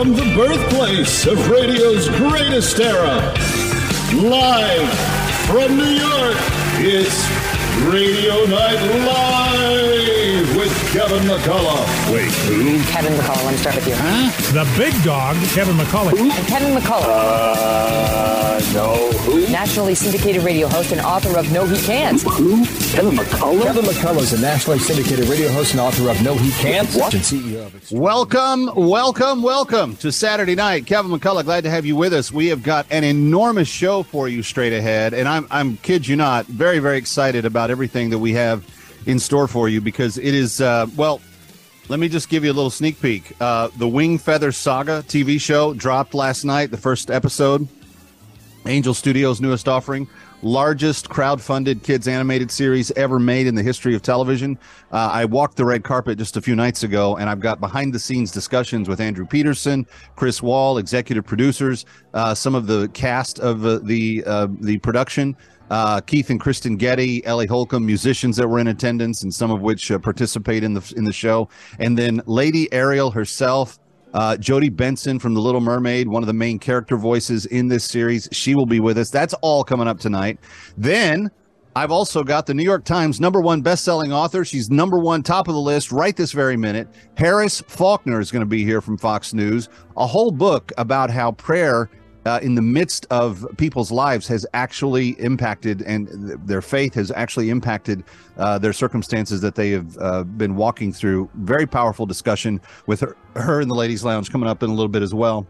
from the birthplace of radio's greatest era, live from New York, it's Radio Night Live with Kevin McCullough. Wait, who? Kevin McCullough. Let me start with you. Huh? The big dog, Kevin McCullough. And Kevin McCullough, Uh, no. Who? nationally syndicated radio host and author of No He Can't. Who? Kevin McCullough? Kevin McCullough is a nationally syndicated radio host and author of No He Can't What? and CEO of Welcome, welcome, welcome to Saturday night. Kevin McCullough, glad to have you with us. We have got an enormous show for you straight ahead, and I'm, I'm kid you not, very, very excited about everything that we have in store for you because it is, uh, well, let me just give you a little sneak peek. Uh, the Wing Feather Saga TV show dropped last night, the first episode. Angel Studios' newest offering, largest crowd-funded kids animated series ever made in the history of television. Uh, I walked the red carpet just a few nights ago, and I've got behind-the-scenes discussions with Andrew Peterson, Chris Wall, executive producers, uh, some of the cast of uh, the uh, the production. Uh, Keith and Kristyn Getty, Ellie Holcomb, musicians that were in attendance, and some of which uh, participate in the in the show, and then Lady Ariel herself, uh, Jodi Benson from The Little Mermaid, one of the main character voices in this series. She will be with us. That's all coming up tonight. Then I've also got the New York Times number one best-selling author. She's number one, top of the list right this very minute. Harris Faulkner is going to be here from Fox News. A whole book about how prayer uh, in the midst of people's lives has actually impacted and th- their faith has actually impacted uh, their circumstances that they have uh, been walking through. Very powerful discussion with her, her in the ladies' lounge coming up in a little bit as well.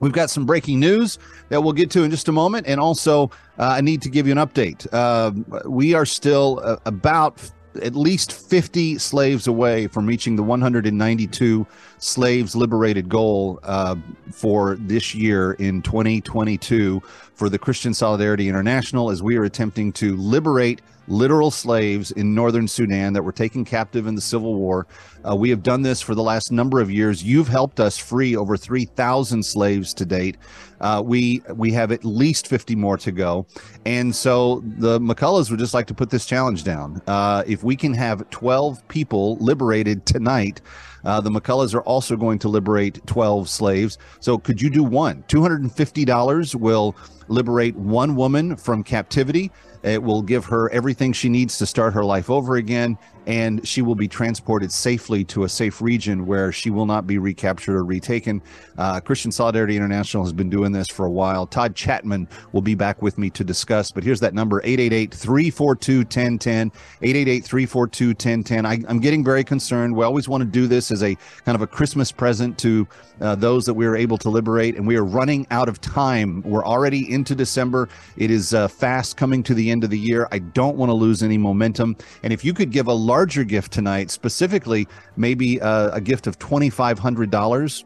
We've got some breaking news that we'll get to in just a moment. And also, uh, I need to give you an update. Uh, we are still uh, about at least 50 slaves away from reaching the 192 slaves liberated goal uh, for this year in 2022 for the Christian Solidarity International as we are attempting to liberate literal slaves in northern Sudan that were taken captive in the civil war. Uh, we have done this for the last number of years. You've helped us free over 3,000 slaves to date. Uh, we we have at least 50 more to go, and so the McCulloughs would just like to put this challenge down. Uh, if we can have 12 people liberated tonight. Uh, the McCulloughs are also going to liberate 12 slaves. So, could you do one? $250 will liberate one woman from captivity. It will give her everything she needs to start her life over again, and she will be transported safely to a safe region where she will not be recaptured or retaken. Uh, Christian Solidarity International has been doing this for a while. Todd Chapman will be back with me to discuss, but here's that number 888 342 1010. 888 342 1010. I'm getting very concerned. We always want to do this as a kind of a Christmas present to uh, those that we are able to liberate, and we are running out of time. We're already into December. It is uh, fast coming to the end of the year. I don't want to lose any momentum. And if you could give a larger gift tonight, specifically maybe uh, a gift of $2,500,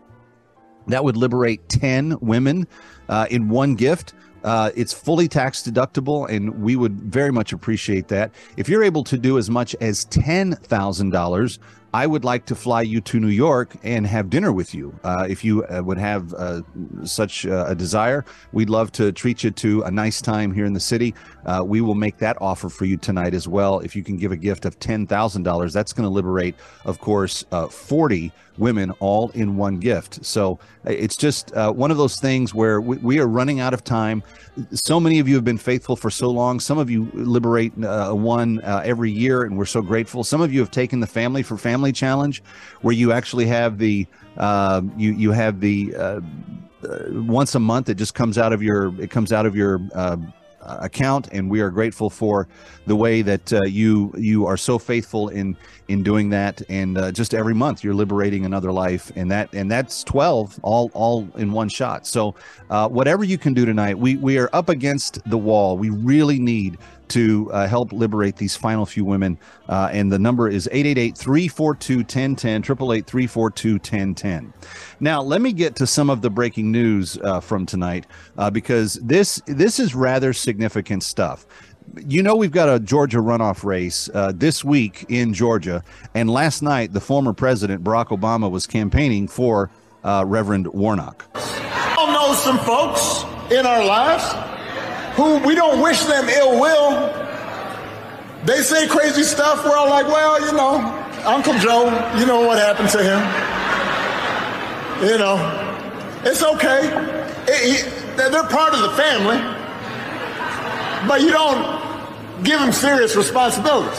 that would liberate 10 women uh, in one gift. Uh, it's fully tax deductible, and we would very much appreciate that. If you're able to do as much as $10,000, I would like to fly you to New York and have dinner with you. Uh, if you uh, would have uh, such uh, a desire, we'd love to treat you to a nice time here in the city. Uh, we will make that offer for you tonight as well. If you can give a gift of $10,000, that's going to liberate, of course, uh, 40 women all in one gift. So it's just one of those things where we, we are running out of time. So many of you have been faithful for so long. Some of you liberate one every year, and we're so grateful. Some of you have taken the Family for Family Challenge, where you actually have the uh, you you have the uh, uh, once a month. It just comes out of your it comes out of your uh, account, and we are grateful for the way that uh, you you are so faithful in in doing that. And uh, just every month, you're liberating another life, and that and that's twelve all all in one shot. So uh, whatever you can do tonight, we we are up against the wall. We really need to uh, help liberate these final few women. Uh, and the number is 888 342 1010, 888 342 1010. Now, let me get to some of the breaking news uh, from tonight uh, because this this is rather significant stuff. You know, we've got a Georgia runoff race uh, this week in Georgia. And last night, the former president, Barack Obama, was campaigning for uh, Reverend Warnock. all know some folks in our lives who we don't wish them ill will. They say crazy stuff. We're all like, well, you know, Uncle Joe, you know what happened to him. You know, It's okay. It- he- they're part of the family, but you don't give them serious responsibilities.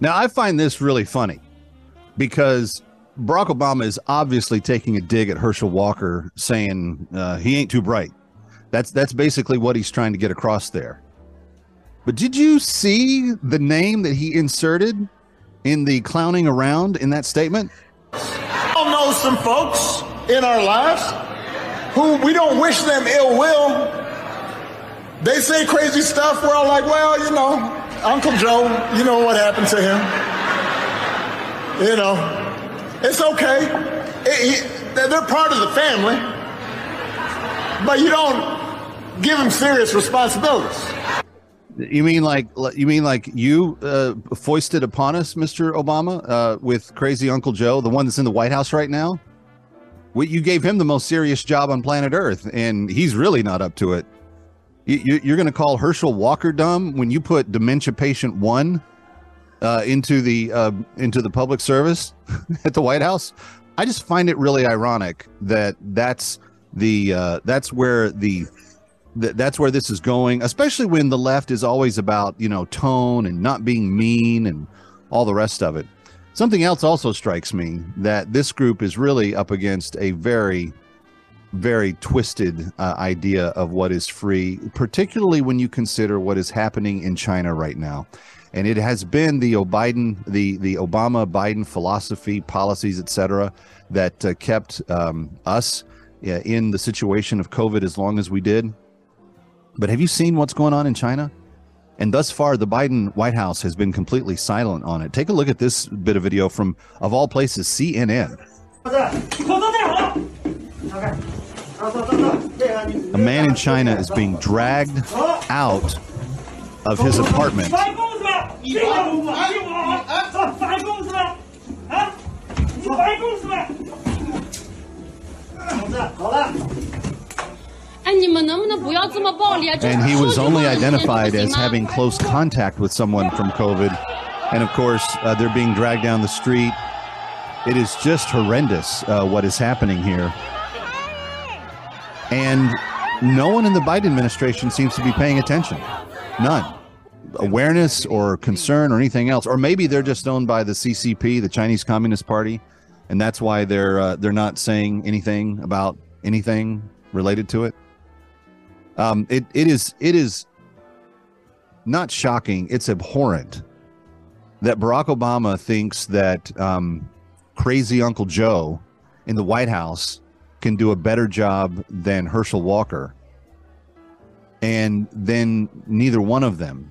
Now, I find this really funny because Barack Obama is obviously taking a dig at Herschel Walker, saying uh, he ain't too bright. That's that's basically what he's trying to get across there. But did you see the name that he inserted in the clowning around in that statement? all know some folks in our lives who we don't wish them ill will. They say crazy stuff. We're all like, well, you know, Uncle Joe, you know what happened to him. You know, it's okay. It- he- they're part of the family, but you don't give him serious responsibilities. You mean like you mean like you uh, foisted upon us, Mr. Obama, uh, with crazy Uncle Joe, the one that's in the White House right now? We, you gave him the most serious job on planet Earth, and he's really not up to it. You, you're going to call Herschel Walker dumb when you put dementia patient one uh, into the uh, into the public service at the White House? I just find it really ironic that that's the uh, that's where the th- that's where this is going, especially when the left is always about, you know, tone and not being mean and all the rest of it. Something else also strikes me that this group is really up against a very, very twisted uh, idea of what is free, particularly when you consider what is happening in China right now. And it has been the Biden, the the Obama Biden philosophy, policies, etc., that uh, kept um, us uh, in the situation of COVID as long as we did. But have you seen what's going on in China? And thus far, the Biden White House has been completely silent on it. Take a look at this bit of video from, of all places, CNN. A man in China is being dragged out of his apartment and he was only identified as having close contact with someone from COVID. And of course, uh, they're being dragged down the street. It is just horrendous uh, what is happening here. And no one in the Biden administration seems to be paying attention. None. Awareness or concern or anything else. Or maybe they're just owned by the CCP, the Chinese Communist Party, and that's why they're uh, they're not saying anything about anything related to it. Um, it it is it is not shocking. It's abhorrent that Barack Obama thinks that um, crazy Uncle Joe in the White House can do a better job than Herschel Walker, and then neither one of them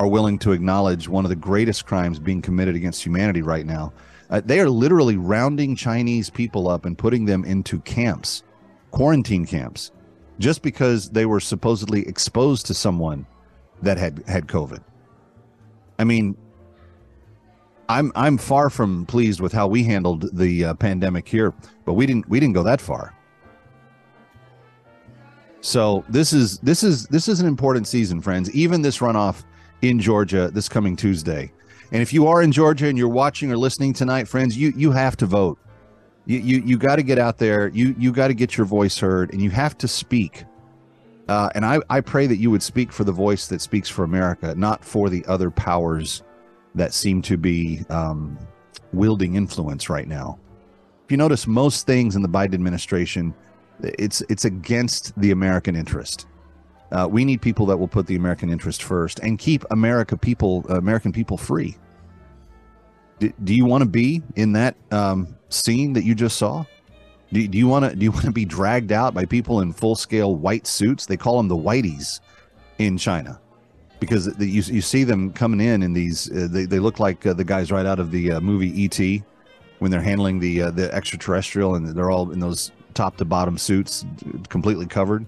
are willing to acknowledge one of the greatest crimes being committed against humanity right now. Uh, they are literally rounding Chinese people up and putting them into camps, quarantine camps, just because they were supposedly exposed to someone that had had COVID. I mean, I'm I'm far from pleased with how we handled the uh, pandemic here, but we didn't we didn't go that far. So this is this is this is an important season, friends. Even this runoff in Georgia this coming Tuesday. And if you are in Georgia and you're watching or listening tonight, friends, you you have to vote. You you you got to get out there. You you got to get your voice heard, and you have to speak. Uh, and I I pray that you would speak for the voice that speaks for America, not for the other powers that seem to be um, wielding influence right now. If you notice, most things in the Biden administration, it's it's against the American interest. Uh, we need people that will put the American interest first and keep America people, American people free. Do, you want to be in that um, scene that you just saw? Do, do you want to do you want to be dragged out by people in full scale white suits? They call them the whiteys in China because the, you you see them coming in in these. Uh, they they look like uh, the guys right out of the uh, movie E.T. when they're handling the uh, the extraterrestrial and they're all in those top to bottom suits, completely covered.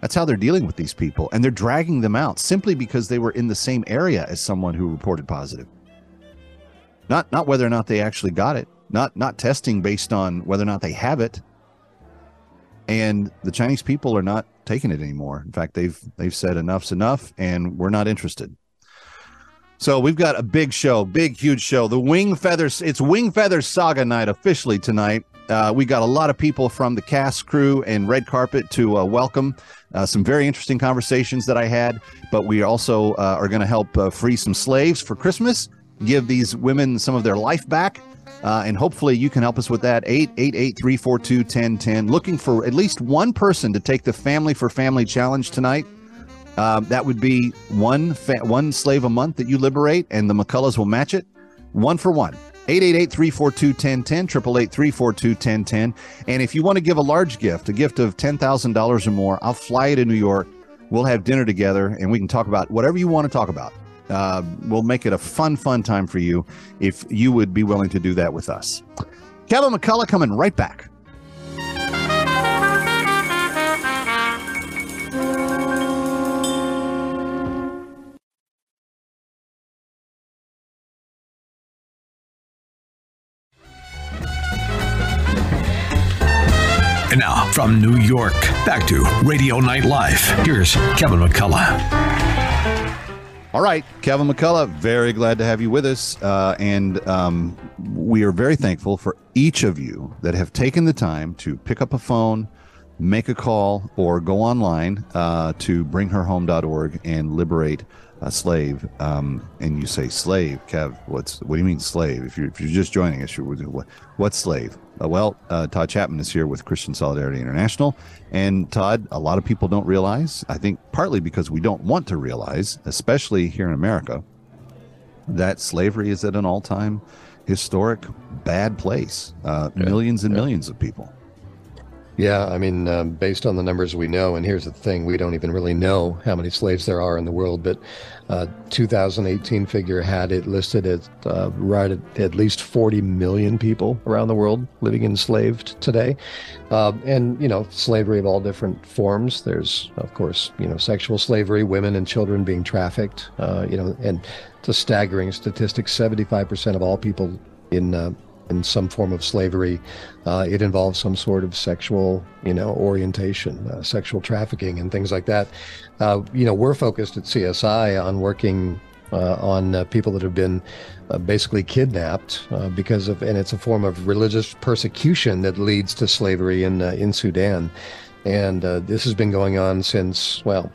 That's how they're dealing with these people, and they're dragging them out simply because they were in the same area as someone who reported positive. Not not whether or not they actually got it, not not testing based on whether or not they have it. And the Chinese people are not taking it anymore. In fact, they've they've said enough's enough, and we're not interested. So we've got a big show, big huge show. The Wing Feathers, it's Wing Feathers Saga night officially tonight. Uh, we got a lot of people from the cast crew and red carpet to uh, welcome. Uh, some very interesting conversations that I had, but we also uh, are going to help uh, free some slaves for Christmas, give these women some of their life back. Uh, and hopefully you can help us with that. 888 342 1010. Looking for at least one person to take the Family for Family Challenge tonight. Um, that would be one fa- one slave a month that you liberate, and the McCulloughs will match it one for one. 888 342 1010, 888 342 1010. And if you want to give a large gift, a gift of $10,000 or more, I'll fly you to New York. We'll have dinner together and we can talk about whatever you want to talk about. Uh, we'll make it a fun, fun time for you if you would be willing to do that with us. Kevin McCullough coming right back. And now, from New York, back to Radio Night Live. Here's Kevin McCullough. All right, Kevin McCullough, very glad to have you with us. Uh, and um, we are very thankful for each of you that have taken the time to pick up a phone, make a call, or go online uh, to bringherhome.org and liberate a slave. Um, and you say slave, Kev, what's what do you mean slave? If you're, if you're just joining us, you're, what, what's slave? Uh, well, uh, Todd Chapman is here with Christian Solidarity International. And Todd, a lot of people don't realize, I think partly because we don't want to realize, especially here in America, that slavery is at an all time historic bad place. Uh, Millions and millions of people. Yeah, I mean, um, based on the numbers we know, and here's the thing: we don't even really know how many slaves there are in the world. But uh, 2018 figure had it listed at uh, right at, at least 40 million people around the world living enslaved today, uh, and you know, slavery of all different forms. There's, of course, you know, sexual slavery, women and children being trafficked. uh, you know, and it's a staggering statistic: 75% of all people in uh, in some form of slavery. Uh, it involves some sort of sexual, you know, orientation, uh, sexual trafficking, and things like that. Uh, you know, we're focused at CSI on working uh, on uh, people that have been uh, basically kidnapped because of, and it's a form of religious persecution that leads to slavery in in Sudan. And this has been going on since, well,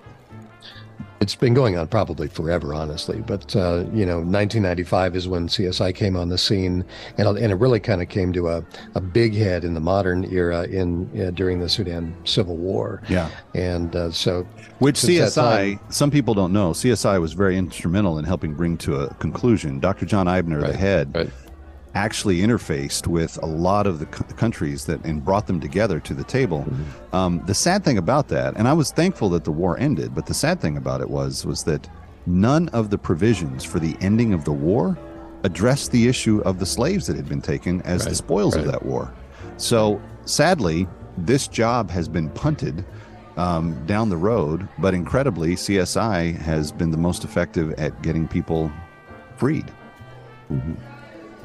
it's been going on probably forever, honestly. But uh, you know, 1995 is when CSI came on the scene, and and it really kind of came to a, a big head in the modern era in uh, during the Sudan Civil War. Yeah, and uh, so which CSI, time- some people don't know, CSI was very instrumental in helping bring to a conclusion. Dr. John Eibner, the head, actually interfaced with a lot of the co- countries that and brought them together to the table. Mm-hmm. Um, the sad thing about that, and I was thankful that the war ended, but the sad thing about it was was that none of the provisions for the ending of the war addressed the issue of the slaves that had been taken as the Right, spoils of that war. So sadly, this job has been punted um, down the road, but incredibly, CSI has been the most effective at getting people freed.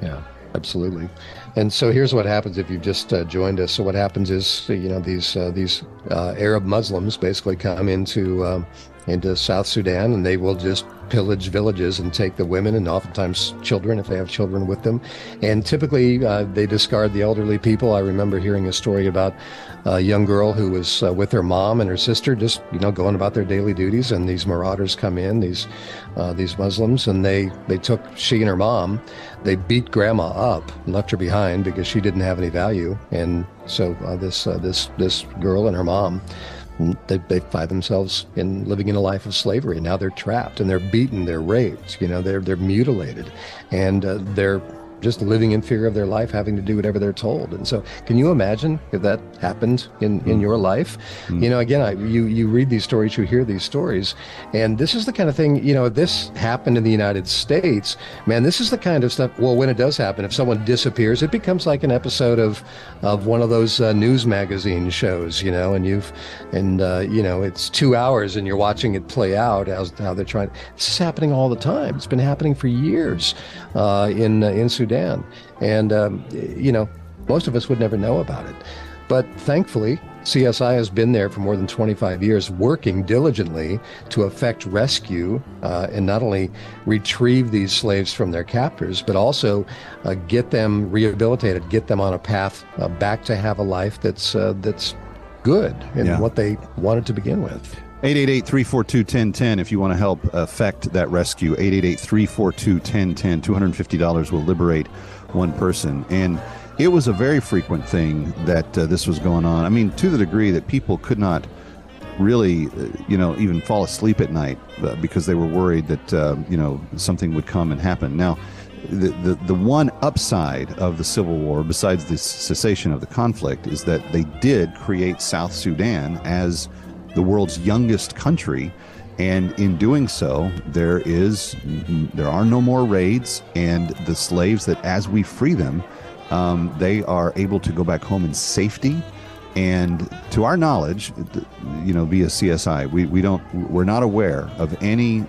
Yeah, absolutely. And so here's what happens if you've just uh, joined us. So what happens is, you know, these uh, these uh, Arab Muslims basically come into um, into South Sudan, and they will just pillage villages and take the women and oftentimes children if they have children with them. And typically uh, they discard the elderly people. I remember hearing a story about a young girl who was uh, with her mom and her sister, just you know going about their daily duties, and these marauders come in, these uh, these Muslims, and they they took she and her mom, they beat grandma up, and left her behind because she didn't have any value, and so uh, this uh, this this girl and her mom. They, they find themselves in living in a life of slavery. Now they're trapped and they're beaten, they're raped, you know, they're they're mutilated, and uh, they're just living in fear of their life, having to do whatever they're told. And so, can you imagine if that happened in, in your life? You know, again, I, you you read these stories, you hear these stories, and this is the kind of thing. You know, if this happened in the United States, man, this is the kind of stuff. Well, when it does happen, if someone disappears, it becomes like an episode of of one of those uh, news magazine shows. You know, and you've and uh, you know it's two hours, and you're watching it play out as how they're trying. This is happening all the time. It's been happening for years uh, in uh, in Sudan, and um, you know most of us would never know about it. But thankfully, CSI has been there for more than 25 years, working diligently to effect rescue uh, and not only retrieve these slaves from their captors, but also uh, get them rehabilitated, get them on a path uh, back to have a life that's uh, that's good and Yeah. what they wanted to begin with. 888-342-1010 if you want to help affect that rescue. 888-342-1010 $250 will liberate one person. And it was a very frequent thing that uh, this was going on. I mean to the degree that people could not really uh, you know even fall asleep at night uh, because they were worried that uh, you know something would come and happen. Now the, the the one upside of the civil war besides the cessation of the conflict is that they did create south sudan as the world's youngest country and in doing so there is there are no more raids and the slaves that as we free them um, they are able to go back home in safety. And to our knowledge you know via csi we, we don't we're not aware of any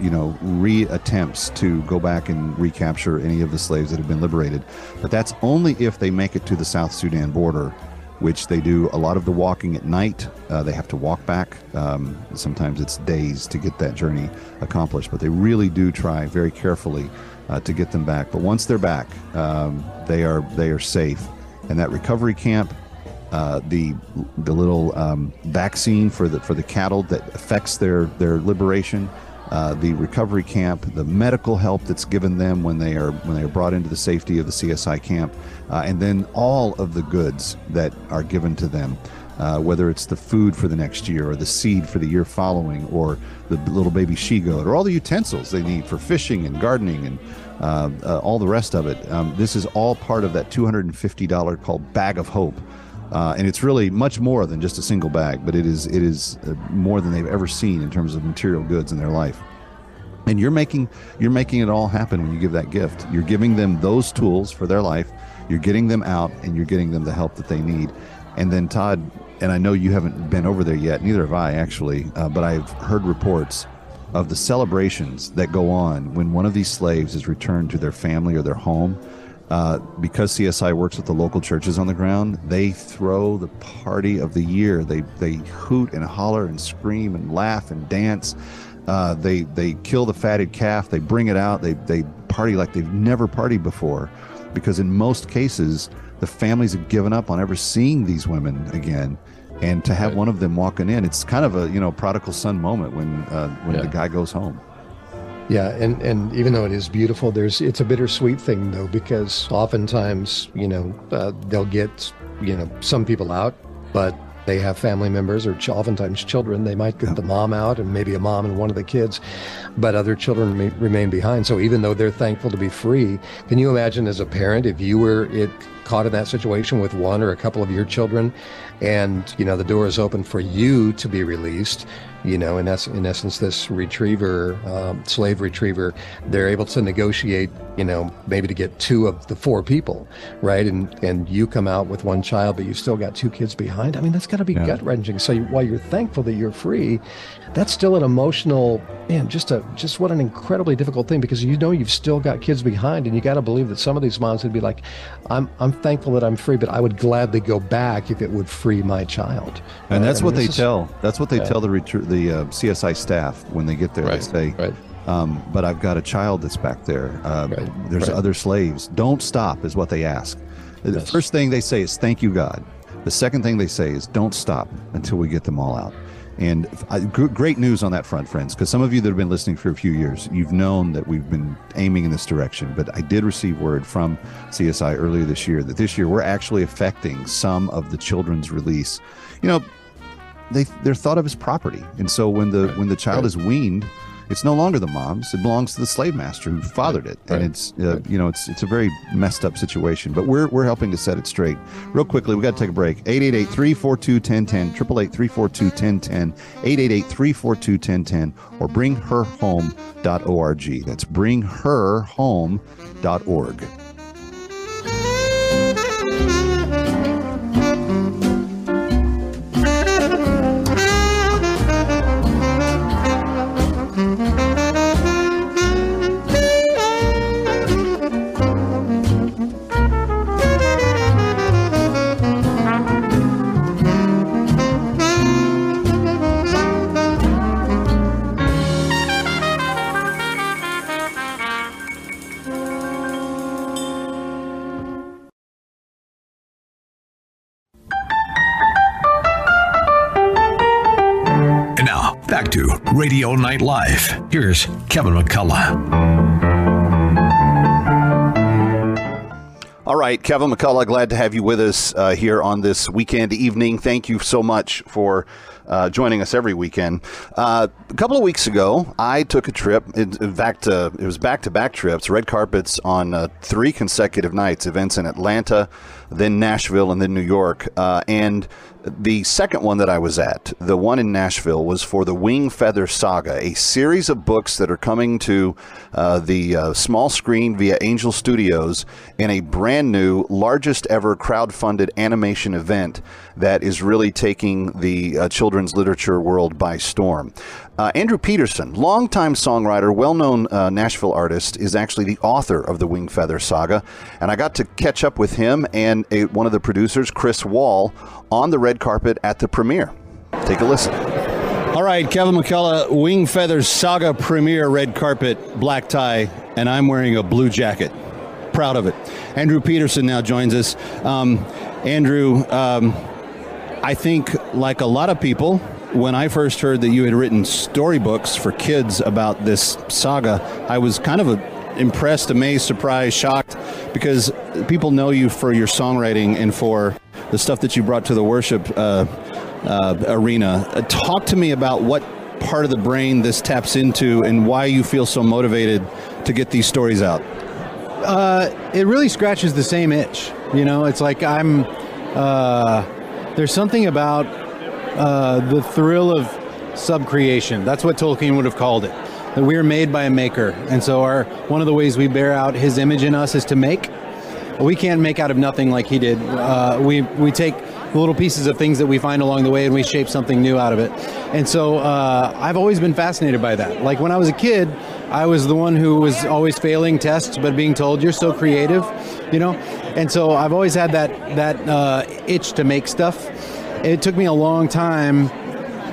you know re-attempts to go back and recapture any of the slaves that have been liberated. But that's only if they make it to the south sudan border which they do a lot of the walking at night. Uh, they have to walk back. Um, sometimes it's days to get that journey accomplished but they really do try very carefully uh, to get them back. But once they're back um, they are they are safe. And that recovery camp uh, the the little um, vaccine for the for the cattle that affects their their liberation, uh, the recovery camp, the medical help that's given them when they are when they are brought into the safety of the CSI camp, uh, and then all of the goods that are given to them. Uh, whether it's the food for the next year or the seed for the year following or the little baby she goat or all the utensils they need for fishing and gardening and uh, uh, all the rest of it. Um, this is all part of that $250 called Bag of Hope. Uh, and it's really much more than just a single bag, but it is it is uh, more than they've ever seen in terms of material goods in their life. And you're making you're making it all happen when you give that gift. You're giving them those tools for their life. You're getting them out, and you're getting them the help that they need. And then Todd, and I know you haven't been over there yet. Neither have I actually, uh, but I've heard reports of the celebrations that go on when one of these slaves is returned to their family or their home. Uh, because CSI works with the local churches on the ground, they throw the party of the year. They they hoot and holler and scream and laugh and dance. Uh, they they kill the fatted calf. They bring it out. They they party like they've never partied before, because in most cases the families have given up on ever seeing these women again. And to have one of them walking in, it's kind of a you know prodigal son moment when uh, when Yeah. the guy goes home. Yeah, and and even though it is beautiful, there's it's a bittersweet thing though because oftentimes you know uh, they'll get you know some people out, but they have family members or ch- oftentimes children. They might get the mom out and maybe a mom and one of the kids, but other children may, remain behind. So even though they're thankful to be free, can you imagine as a parent if you were it caught in that situation with one or a couple of your children, and you know the door is open for you to be released? you know, in, es- in essence, this retriever, um, slave retriever, they're able to negotiate, you know, maybe to get two of the four people, right? And and you come out with one child, but you've still got two kids behind. I mean, that's got to be Yeah. gut wrenching. So you, while you're thankful that you're free, that's still an emotional, man, just a just what an incredibly difficult thing because you know you've still got kids behind, and you got to believe that some of these moms would be like, I'm I'm thankful that I'm free, but I would gladly go back if it would free my child. And Uh, that's I what mean, they this is- tell. That's what they Yeah. tell the retr- the uh, CSI staff when they get there. Right, They say, right. um, "But I've got a child that's back there. Uh, there's right. other slaves. Don't stop," is what they ask. The Yes. first thing they say is "Thank you, God." The second thing they say is "Don't stop until we get them all out." And I, great news on that front, friends, because some of you that have been listening for a few years, you've known that we've been aiming in this direction. But I did receive word from CSI earlier this year that this year we're actually affecting some of the children's release. You know, they they're thought of as property, and so when the when the child is weaned, it's no longer the mom's; it belongs to the slave master who fathered it, and it's uh, you know it's it's a very messed up situation. But we're we're helping to set it straight. Real quickly, we got to take a break. 888-342-1010, 888-342-1010, 888-342-1010, or bringherhome.org. That's bringherhome.org. Radio Night Live. Here's Kevin McCullough. All right, Kevin McCullough, glad to have you with us uh, here on this weekend evening. Thank you so much for uh, joining us every weekend. Uh, a couple of weeks ago, I took a trip. In, in fact, uh, it was back to back trips, red carpets on uh, three consecutive nights, events in Atlanta, then Nashville, and then New York. Uh, and the second one that I was at, the one in Nashville, was for the Wing Feather Saga, a series of books that are coming to uh, the uh, small screen via Angel Studios in a brand new, largest ever crowd-funded animation event that is really taking the uh, children's literature world by storm. Uh, Andrew Peterson, longtime songwriter, well known uh, Nashville artist, is actually the author of the Wing Feather Saga. And I got to catch up with him and a, one of the producers, Chris Wall, on the red carpet at the premiere. Take a listen. All right, Kevin McCullough, Wing Feather Saga premiere, red carpet, black tie, and I'm wearing a blue jacket. Proud of it. Andrew Peterson now joins us. Um, Andrew, um, I think, like a lot of people, when I first heard that you had written storybooks for kids about this saga, I was kind of a, impressed, amazed, surprised, shocked, because people know you for your songwriting and for the stuff that you brought to the worship uh, uh, arena. Uh, talk to me about what part of the brain this taps into and why you feel so motivated to get these stories out. Uh, it really scratches the same itch. You know, it's like I'm. Uh, there's something about uh, the thrill of subcreation. That's what Tolkien would have called it. That we are made by a maker, and so our one of the ways we bear out His image in us is to make. We can't make out of nothing like He did. Uh, we we take little pieces of things that we find along the way and we shape something new out of it. And so uh, I've always been fascinated by that. Like when I was a kid, I was the one who was always failing tests, but being told you're so creative, you know. And so I've always had that that uh, itch to make stuff. It took me a long time.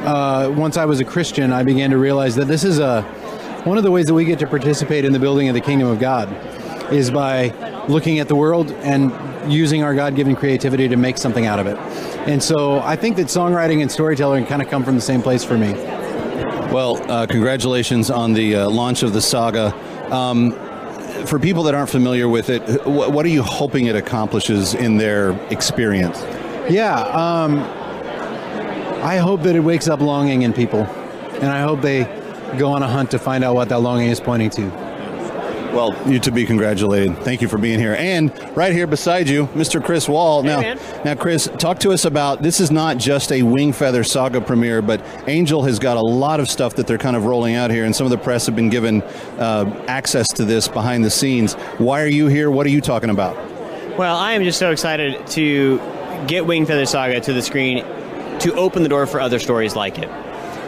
Uh, once I was a Christian, I began to realize that this is a one of the ways that we get to participate in the building of the kingdom of God is by looking at the world and using our God-given creativity to make something out of it. And so I think that songwriting and storytelling kind of come from the same place for me. Well, uh, congratulations on the uh, launch of the saga. Um, for people that aren't familiar with it, wh- what are you hoping it accomplishes in their experience? Yeah, um, I hope that it wakes up longing in people, and I hope they go on a hunt to find out what that longing is pointing to. Well, you to be congratulated. Thank you for being here. And right here beside you, Mr. Chris Wall. now, man. now, Chris, talk to us about this. Is not just a Wing Feather Saga premiere, but Angel has got a lot of stuff that they're kind of rolling out here, and some of the press have been given uh, access to this behind the scenes. Why are you here? What are you talking about? Well, I am just so excited to get Wing Feather Saga to the screen to open the door for other stories like it.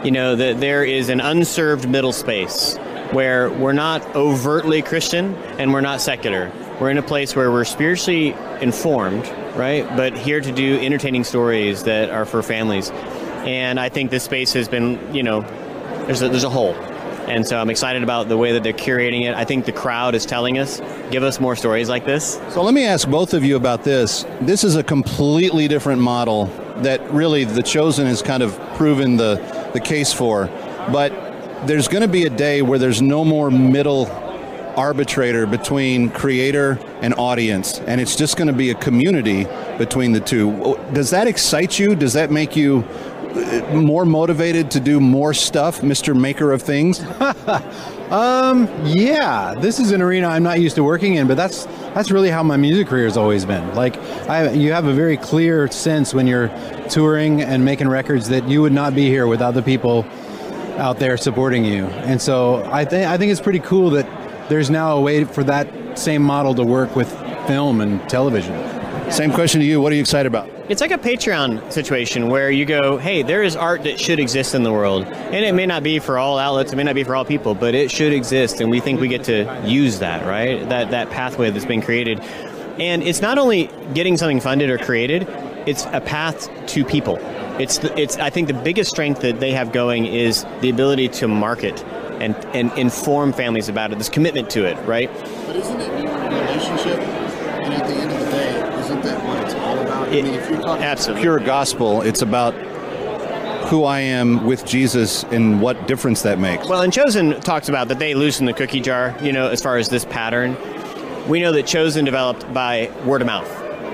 You know, that there is an unserved middle space where we're not overtly Christian and we're not secular. We're in a place where we're spiritually informed, right? But here to do entertaining stories that are for families. And I think this space has been, you know, there's a, there's a hole. And so I'm excited about the way that they're curating it. I think the crowd is telling us, give us more stories like this. So let me ask both of you about this. This is a completely different model that really the chosen has kind of proven the the case for, but there's going to be a day where there's no more middle arbitrator between creator and audience and it's just going to be a community between the two. Does that excite you? Does that make you uh, more motivated to do more stuff mr maker of things? Um, yeah, this is an arena I'm not used to working in, but that's that's really how my music career has always been. Like, I, you have a very clear sense when you're touring and making records that you would not be here without the people out there supporting you. And so I think I think it's pretty cool that there's now a way for that same model to work with film and television. Same question to you. What are you excited about? It's like a Patreon situation where you go, hey, there is art that should exist in the world. And it may not be for all outlets, it may not be for all people, but it should exist. And we think we get to use that, right? That, that pathway that's been created. And it's not only getting something funded or created, it's a path to people. It's, the, it's I think the biggest strength that they have going is the ability to market and, and inform families about it, this commitment to it, right? But isn't it your relationship? And at the end of the day, isn't that what it's all about? I mean, if you're talking Absolutely. pure gospel it's about who I am with Jesus and what difference that makes. Well, and Chosen talks about that they loosen the cookie jar, you know, as far as this pattern. We know that Chosen developed by word of mouth,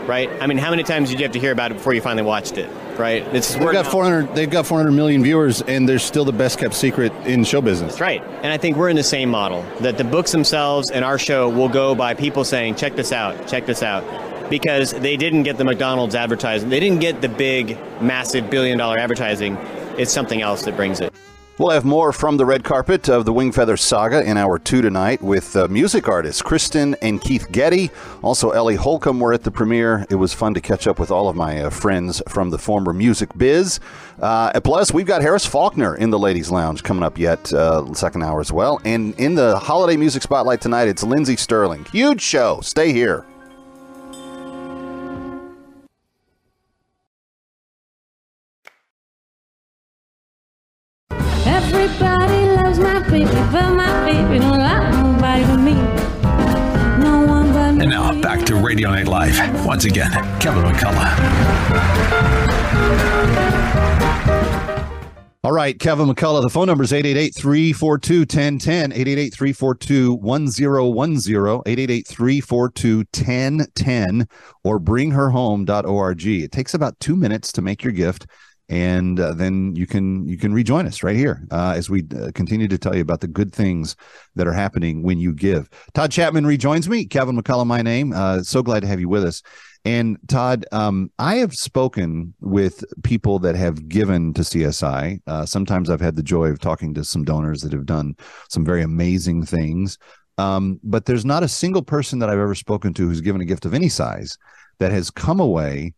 right? I mean, how many times did you have to hear about it before you finally watched it, right? It's They've got 400. They've got 400 million viewers, and they're still the best kept secret in show business. That's right. And I think we're in the same model that the books themselves and our show will go by people saying, check this out, check this out. Because they didn't get the McDonald's advertising. They didn't get the big, massive billion dollar advertising. It's something else that brings it. We'll have more from the red carpet of the Wing Feather Saga in hour two tonight with uh, music artists Kristyn and Keith Getty. Also, Ellie Holcomb were at the premiere. It was fun to catch up with all of my uh, friends from the former music biz. Uh, plus, we've got Harris Faulkner in the Ladies Lounge coming up yet, uh, second hour as well. And in the holiday music spotlight tonight, it's Lindsey Stirling. Huge show. Stay here. But my baby don't like nobody but me. No one but me. And now back to Radio Night Live. Once again, Kevin McCullough. All right, Kevin McCullough. The phone number is 888-342-1010, 888-342-1010, 888-342-1010, or bringherhome.org. It takes about two minutes to make your gift and uh, then you can you can rejoin us right here uh, as we uh, continue to tell you about the good things that are happening when you give. Todd Chapman rejoins me. Kevin McCullough, my name. Uh, so glad to have you with us. And Todd, um, I have spoken with people that have given to CSI. Uh, sometimes I've had the joy of talking to some donors that have done some very amazing things. Um, but there's not a single person that I've ever spoken to who's given a gift of any size that has come away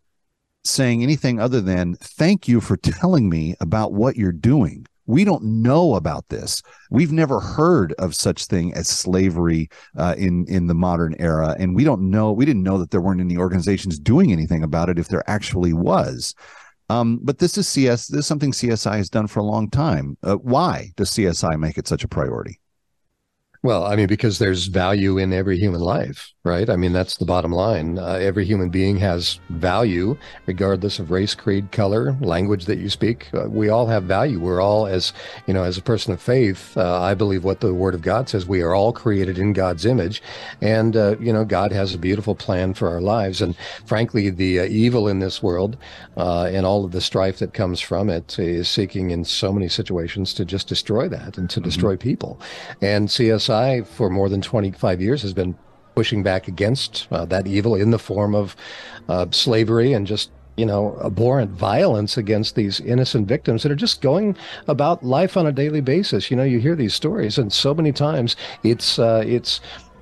saying anything other than thank you for telling me about what you're doing. We don't know about this. We've never heard of such thing as slavery uh, in in the modern era and we don't know we didn't know that there weren't any organizations doing anything about it if there actually was. Um, but this is cs this is something csi has done for a long time. Uh, why does csi make it such a priority Well, I mean, because there's value in every human life, right? I mean, that's the bottom line. Uh, every human being has value, regardless of race, creed, color, language that you speak. Uh, we all have value. We're all, as you know, as a person of faith, uh, I believe what the Word of God says. We are all created in God's image, and uh, you know, God has a beautiful plan for our lives. And frankly, the uh, evil in this world uh, and all of the strife that comes from it is seeking, in so many situations, to just destroy that and to destroy people. And For more than 25 years, has been pushing back against uh, that evil in the form of uh, slavery and just you know abhorrent violence against these innocent victims that are just going about life on a daily basis. You know, you hear these stories, and so many times it's uh, it's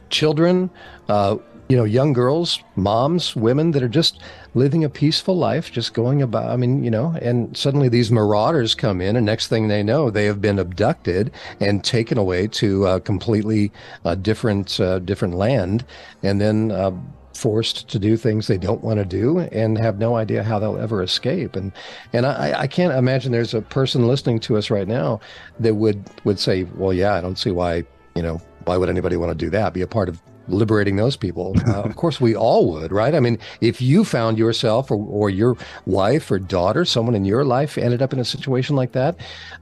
children. Uh, you know, young girls, moms, women that are just living a peaceful life, just going about. I mean, you know, and suddenly these marauders come in, and next thing they know, they have been abducted and taken away to a completely uh, different uh, different land, and then. Uh, forced to do things they don't want to do and have no idea how they'll ever escape and and I, I can't imagine there's a person listening to us right now that would would say well yeah I don't see why you know why would anybody want to do that be a part of liberating those people. Uh, of course, we all would, right? I mean, if you found yourself or, or your wife or daughter, someone in your life ended up in a situation like that,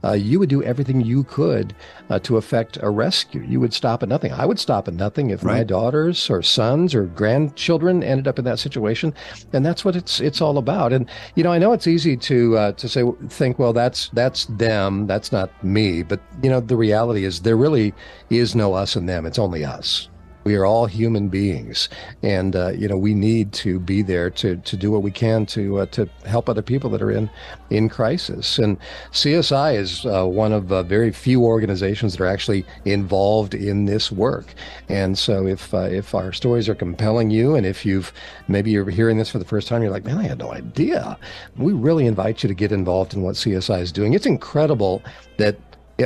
uh, you would do everything you could uh, to effect a rescue. You would stop at nothing. I would stop at nothing if my daughters or sons or grandchildren ended up in that situation, and that's what it's it's all about. And you know, I know it's easy to uh, to say think, well, that's that's them, that's not me. But you know, the reality is there really is no us and them. It's only us. We are all human beings, and uh, you know we need to be there to to do what we can to uh, to help other people that are in in crisis. And CSI is uh, one of uh, very few organizations that are actually involved in this work. And so, if uh, if our stories are compelling you, and if you've maybe you're hearing this for the first time, you're like, man, I had no idea. We really invite you to get involved in what CSI is doing. It's incredible that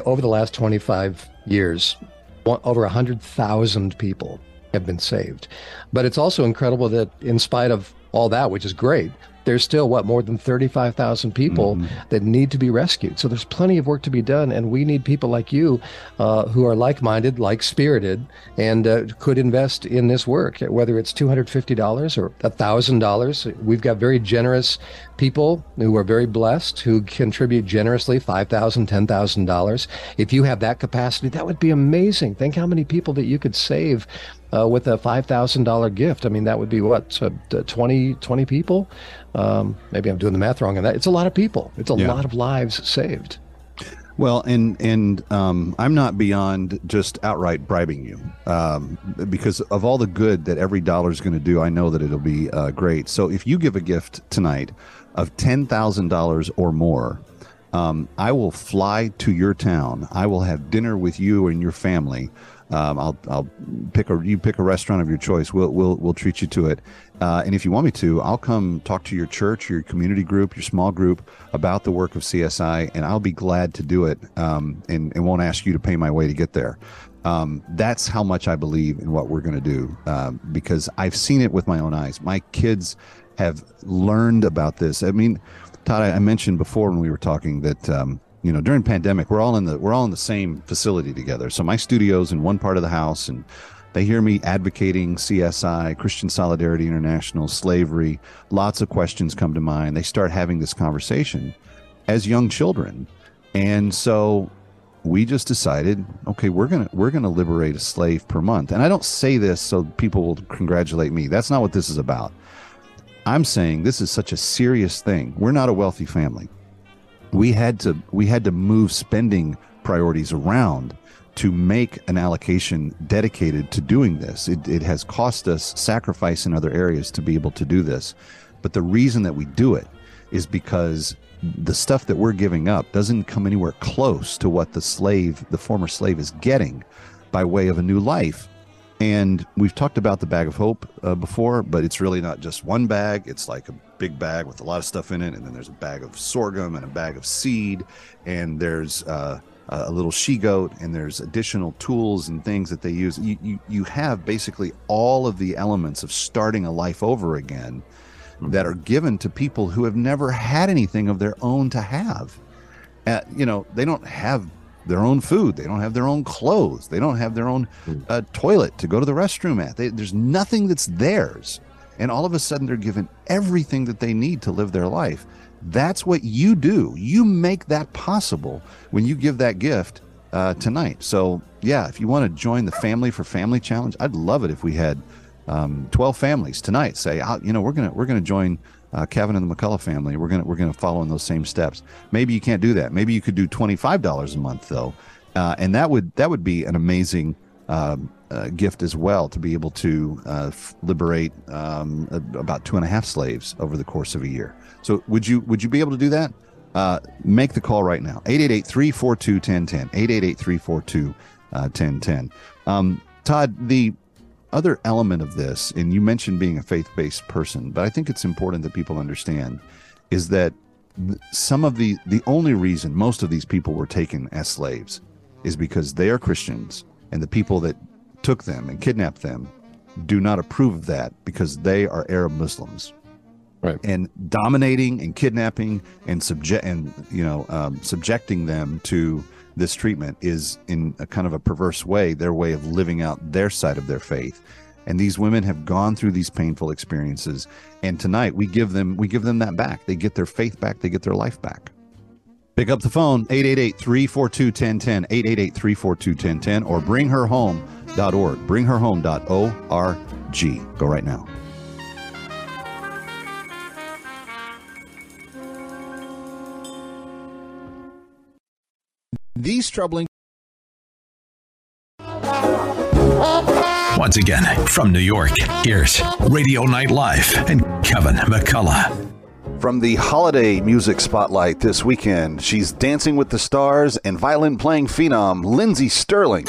over the last 25 years, over 100,000 people have been saved. But it's also incredible that, in spite of all that, which is great, there's still what more than 35,000 people that need to be rescued. So there's plenty of work to be done, and we need people like you uh, who are like-minded, like-spirited, and uh, could invest in this work. Whether it's $250 or $1,000, we've got very generous people who are very blessed who contribute generously $5,000, $10,000. If you have that capacity, that would be amazing. Think how many people that you could save uh, with a $5,000 gift. I mean, that would be what, uh, 20, 20 people? Um, maybe I'm doing the math wrong on that. It's a lot of people, it's a Yeah. lot of lives saved. Well, and and um, I'm not beyond just outright bribing you, um, because of all the good that every dollar is going to do. I know that it'll be uh, great. So if you give a gift tonight of ten thousand dollars or more, um, I will fly to your town. I will have dinner with you and your family. Um, I'll I'll pick a you pick a restaurant of your choice. We'll we'll we'll treat you to it. Uh, and if you want me to, I'll come talk to your church, your community group, your small group about the work of CSI, and I'll be glad to do it. Um, and and won't ask you to pay my way to get there. Um, that's how much I believe in what we're going to do um, because I've seen it with my own eyes. My kids have learned about this. I mean, Todd, I I mentioned before when we were talking that um, you know during pandemic we're all in the we're all in the same facility together. So my studio's in one part of the house, and they hear me advocating CSI, Christian Solidarity International, slavery. Lots of questions come to mind. They start having this conversation as young children, and so we just decided okay we're gonna we're gonna liberate a slave per month and i don't say this so people will congratulate me that's not what this is about i'm saying this is such a serious thing we're not a wealthy family we had to we had to move spending priorities around to make an allocation dedicated to doing this. It, it has cost us sacrifice in other areas to be able to do this. But the reason that we do it is because the stuff that we're giving up doesn't come anywhere close to what the slave the former slave is getting by way of a new life and we've talked about the bag of hope uh, before, but it's really not just one bag. It's like a big bag with a lot of stuff in it. And then there's a bag of sorghum and a bag of seed. And there's uh, a little she goat. And there's additional tools and things that they use. You, you, you have basically all of the elements of starting a life over again that are given to people who have never had anything of their own to have. Uh, you know, they don't have their own food. They don't have their own clothes. They don't have their own uh, toilet to go to the restroom at. They, there's nothing that's theirs. And all of a sudden, they're given everything that they need to live their life. That's what you do. You make that possible when you give that gift uh, tonight. So, yeah, if you want to join the Family for Family Challenge, I'd love it if we had um, 12 families tonight say, "Ah, you know, we're gonna we're gonna join uh, Kevin and the McCullough family. We're gonna we're gonna follow in those same steps. Maybe you can't do that. Maybe you could do twenty five dollars a month though, uh, and that would that would be an amazing um, uh, gift as well to be able to uh, f- liberate um, about two and a half slaves over the course of a year. So would you would you be able to do that? Uh, make the call right now 888-342-1010 888-342-1010 um, todd the other element of this, and you mentioned being a faith based person, but I think it's important that people understand is that some of the, the only reason most of these people were taken as slaves is because they are Christians, and the people that took them and kidnapped them do not approve of that because they are Arab Muslims. Right. And dominating and kidnapping and subject and you know um, subjecting them to this treatment is in a kind of a perverse way their way of living out their side of their faith. And these women have gone through these painful experiences. And tonight we give them we give them that back. They get their faith back. They get their life back. Pick up the phone 888-342-1010 888-342-1010 or bringherhome.org bringherhome.org go right now These troubling Once again, from New York, here's Radio Night Live and Kevin McCullough. From the holiday music spotlight this weekend, she's dancing with the stars and violin playing phenom Lindsey Stirling.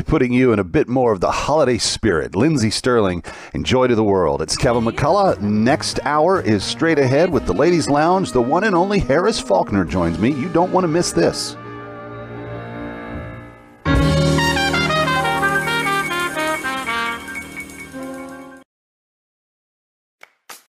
Hopefully, putting you in a bit more of the holiday spirit. Lindsey Stirling and Joy to the World. It's Kevin McCullough. Next hour is straight ahead with the Ladies Lounge. The one and only Harris Faulkner joins me. You don't want to miss this.